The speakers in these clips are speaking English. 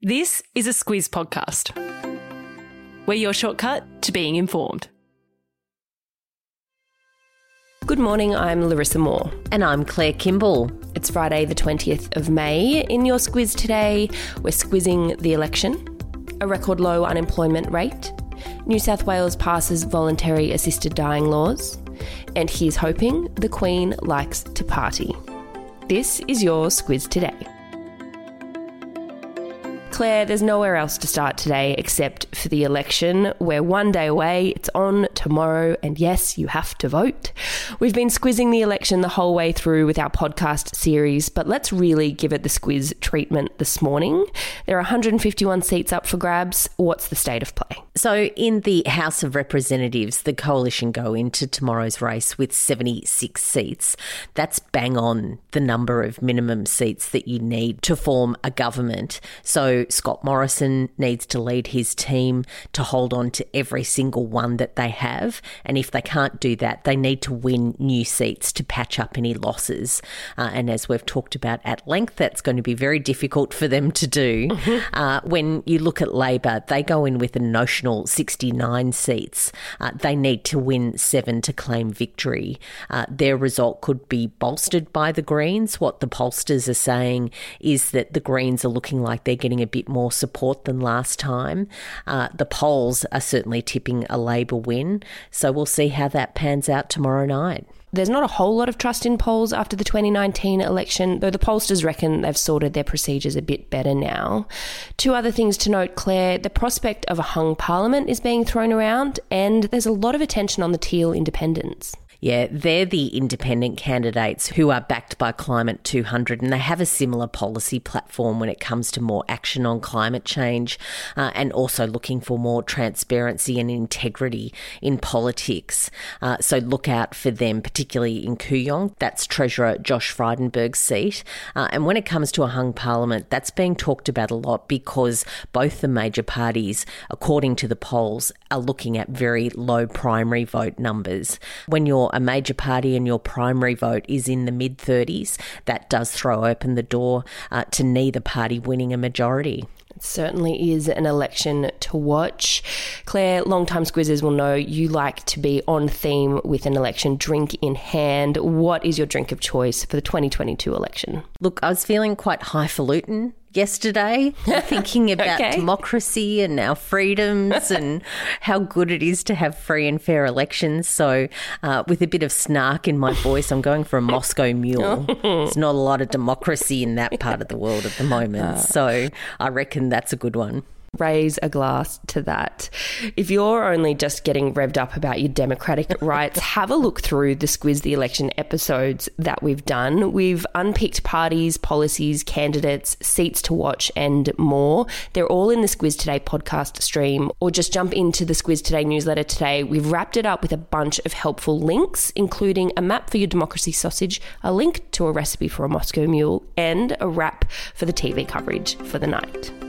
This is a Squiz podcast. We're your shortcut to being informed. Good morning, I'm Larissa Moore. And I'm Claire Kimball. It's Friday, the 20th of May. In your squiz today, we're squizzing the election, a record low unemployment rate, New South Wales passes voluntary assisted dying laws, and here's hoping the Queen likes to party. This is your squiz today. Claire, there's nowhere else to start today except for the election. We're one day away. It's on tomorrow. And yes, you have to vote. We've been squizzing the election the whole way through with our podcast series, but let's really give it the squiz treatment this morning. There are 151 seats up for grabs. What's the state of play? So, in the House of Representatives, the coalition go into tomorrow's race with 76 seats. That's bang on the number of minimum seats that you need to form a government. So, Scott Morrison needs to lead his team to hold on to every single one that they have. And if they can't do that, they need to win new seats to patch up any losses. Uh, and as we've talked about at length, that's going to be very difficult for them to do. Mm-hmm. Uh, when you look at Labor, they go in with a notional 69 seats. Uh, they need to win seven to claim victory. Uh, their result could be bolstered by the Greens. What the pollsters are saying is that the Greens are looking like they're getting a bit bit more support than last time. Uh, the polls are certainly tipping a Labor win, so we'll see how that pans out tomorrow night. There's not a whole lot of trust in polls after the 2019 election, though the pollsters reckon they've sorted their procedures a bit better now. Two other things to note, Claire the prospect of a hung parliament is being thrown around, and there's a lot of attention on the Teal independents. Yeah, they're the independent candidates who are backed by Climate 200, and they have a similar policy platform when it comes to more action on climate change uh, and also looking for more transparency and integrity in politics. Uh, so look out for them, particularly in Kooyong. That's Treasurer Josh Frydenberg's seat. Uh, and when it comes to a hung parliament, that's being talked about a lot because both the major parties, according to the polls, are looking at very low primary vote numbers. When you're a major party and your primary vote is in the mid 30s, that does throw open the door uh, to neither party winning a majority. It certainly is an election to watch. Claire, long-time squizzers will know you like to be on theme with an election drink in hand. What is your drink of choice for the 2022 election? Look, I was feeling quite highfalutin yesterday, thinking about okay. democracy and our freedoms and how good it is to have free and fair elections. So, uh, with a bit of snark in my voice, I'm going for a Moscow Mule. There's not a lot of democracy in that part of the world at the moment. Uh. So, I reckon that's a good one raise a glass to that. If you're only just getting revved up about your democratic rights, have a look through the Squiz the Election episodes that we've done. We've unpicked parties, policies, candidates, seats to watch, and more. They're all in the Squiz Today podcast stream, or just jump into the Squiz Today newsletter today. We've wrapped it up with a bunch of helpful links, including a map for your democracy sausage, a link to a recipe for a Moscow mule, and a wrap for the TV coverage for the night.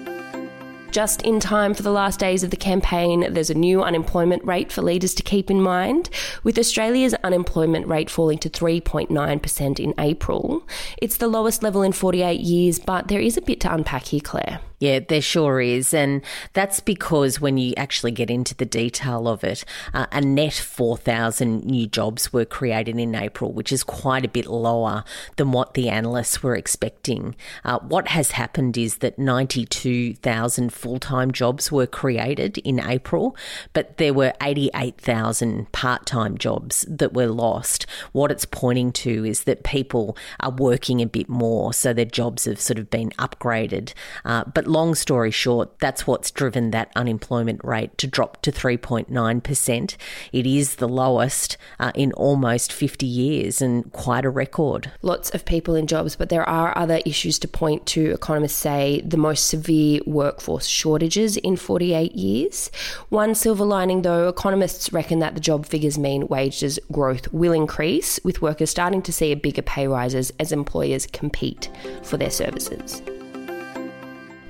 Just in time for the last days of the campaign, there's a new unemployment rate for leaders to keep in mind. With Australia's unemployment rate falling to 3.9% in April, it's the lowest level in 48 years, but there is a bit to unpack here, Claire. Yeah, there sure is. And that's because when you actually get into the detail of it, uh, a net 4,000 new jobs were created in April, which is quite a bit lower than what the analysts were expecting. Uh, what has happened is that 92,000 full time jobs were created in April, but there were 88,000 part time jobs that were lost. What it's pointing to is that people are working a bit more, so their jobs have sort of been upgraded. Uh, but long story short, that's what's driven that unemployment rate to drop to 3.9%. It is the lowest uh, in almost 50 years and quite a record. Lots of people in jobs, but there are other issues to point to. Economists say the most severe workforce shortages in 48 years. One silver lining, though, economists reckon that the job figures mean wages growth will increase, with workers starting to see bigger pay rises as employers compete for their services.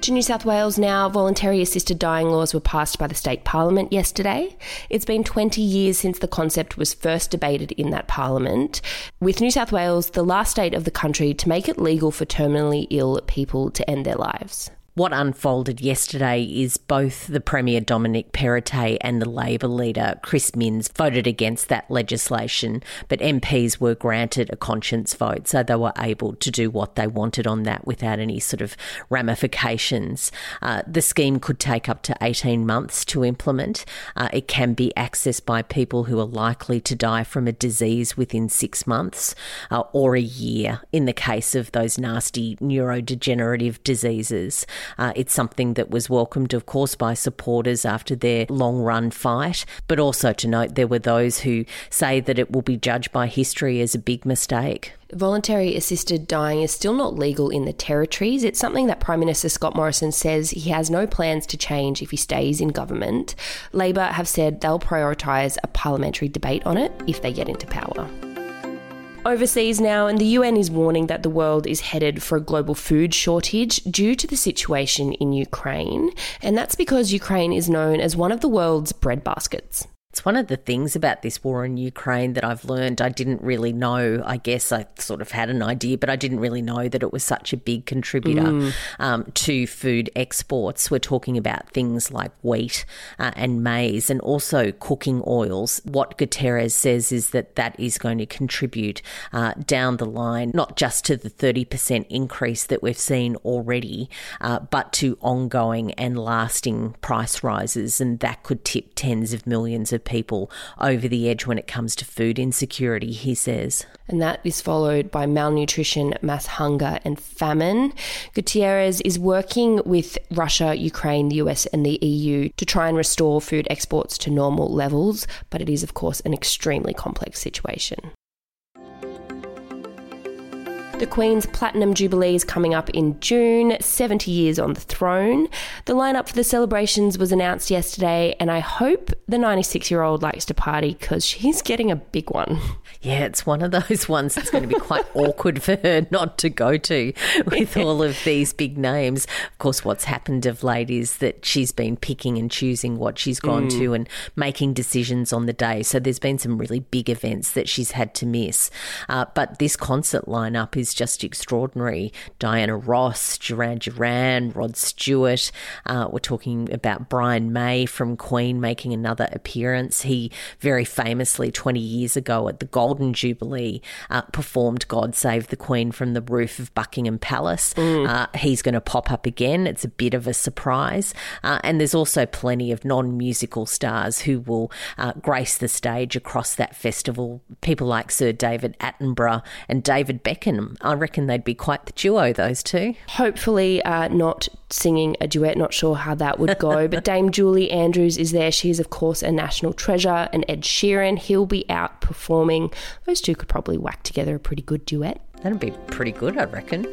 To New South Wales now, voluntary assisted dying laws were passed by the state parliament yesterday. It's been 20 years since the concept was first debated in that parliament, with New South Wales the last state of the country to make it legal for terminally ill people to end their lives. What unfolded yesterday is both the Premier Dominic Perrottet and the Labor leader Chris Minns voted against that legislation, but MPs were granted a conscience vote, so they were able to do what they wanted on that without any sort of ramifications. Uh, the scheme could take up to 18 months to implement. Uh, it can be accessed by people who are likely to die from a disease within six months uh, or a year in the case of those nasty neurodegenerative diseases. Uh, it's something that was welcomed, of course, by supporters after their long run fight, but also to note there were those who say that it will be judged by history as a big mistake. Voluntary assisted dying is still not legal in the territories. It's something that Prime Minister Scott Morrison says he has no plans to change if he stays in government. Labor have said they'll prioritise a parliamentary debate on it if they get into power. Overseas now, and the UN is warning that the world is headed for a global food shortage due to the situation in Ukraine. And that's because Ukraine is known as one of the world's breadbaskets. It's one of the things about this war in Ukraine that I've learned I didn't really know. I guess I sort of had an idea, but I didn't really know that it was such a big contributor mm. um, to food exports. We're talking about things like wheat uh, and maize and also cooking oils. What Guterres says is that that is going to contribute uh, down the line, not just to the 30% increase that we've seen already, uh, but to ongoing and lasting price rises. And that could tip tens of millions of of people over the edge when it comes to food insecurity, he says. And that is followed by malnutrition, mass hunger, and famine. Guterres is working with Russia, Ukraine, the US, and the EU to try and restore food exports to normal levels, but it is, of course, an extremely complex situation. The Queen's Platinum Jubilee is coming up in June, 70 years on the throne. The lineup for the celebrations was announced yesterday, and I hope the 96 year old likes to party because she's getting a big one. Yeah, it's one of those ones that's going to be quite awkward for her not to go to with all of these big names. Of course, what's happened of late is that she's been picking and choosing what she's gone mm. to and making decisions on the day. So there's been some really big events that she's had to miss. Uh, but this concert lineup is is just extraordinary. Diana Ross, Duran Duran, Rod Stewart. Uh, we're talking about Brian May from Queen making another appearance. He very famously, 20 years ago at the Golden Jubilee, uh, performed God Save the Queen from the roof of Buckingham Palace. Mm. Uh, he's going to pop up again. It's a bit of a surprise. Uh, and there's also plenty of non musical stars who will uh, grace the stage across that festival. People like Sir David Attenborough and David Beckham I reckon they'd be quite the duo, those two. Hopefully, uh, not singing a duet. Not sure how that would go. but Dame Julie Andrews is there. She's, of course, a national treasure. And Ed Sheeran, he'll be out performing. Those two could probably whack together a pretty good duet. That'd be pretty good, I reckon.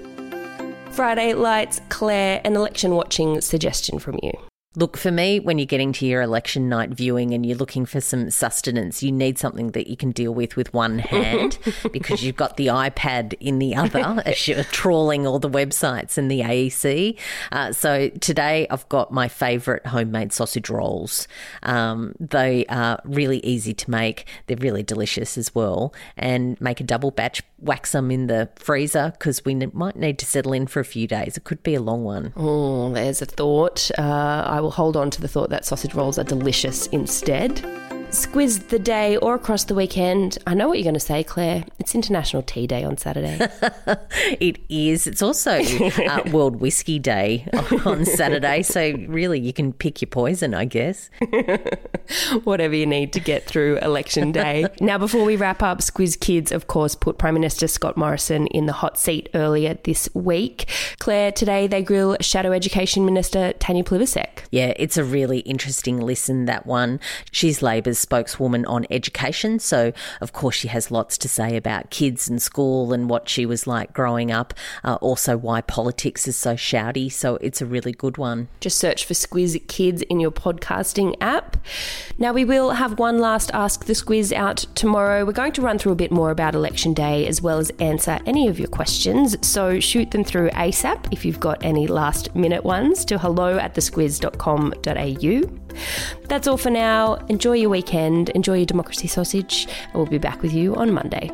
Friday Lights, Claire, an election watching suggestion from you. Look, for me, when you're getting to your election night viewing and you're looking for some sustenance, you need something that you can deal with with one hand because you've got the iPad in the other as you're trawling all the websites and the AEC. Uh, so today I've got my favourite homemade sausage rolls. Um, they are really easy to make, they're really delicious as well, and make a double batch, wax them in the freezer because we might need to settle in for a few days. It could be a long one. Oh, there's a thought. Uh, I will hold on to the thought that sausage rolls are delicious instead. Squiz the day or across the weekend. I know what you're going to say, Claire. It's International Tea Day on Saturday. it is. It's also uh, World Whiskey Day on Saturday. So, really, you can pick your poison, I guess. Whatever you need to get through election day. now, before we wrap up, Squiz Kids, of course, put Prime Minister Scott Morrison in the hot seat earlier this week. Claire, today they grill Shadow Education Minister Tanya Plibersek. Yeah, it's a really interesting listen, that one. She's Labor's spokeswoman on education. So, of course, she has lots to say about kids and school and what she was like growing up. Uh, also, why politics is so shouty. So, it's a really good one. Just search for Squiz Kids in your podcasting app. Now, we will have one last Ask the Squiz out tomorrow. We're going to run through a bit more about Election Day as well as answer any of your questions. So, shoot them through ASAP if you've got any last minute ones to hello at thesquiz.com.au. That's all for now. Enjoy your weekend, enjoy your democracy sausage, and we'll be back with you on Monday.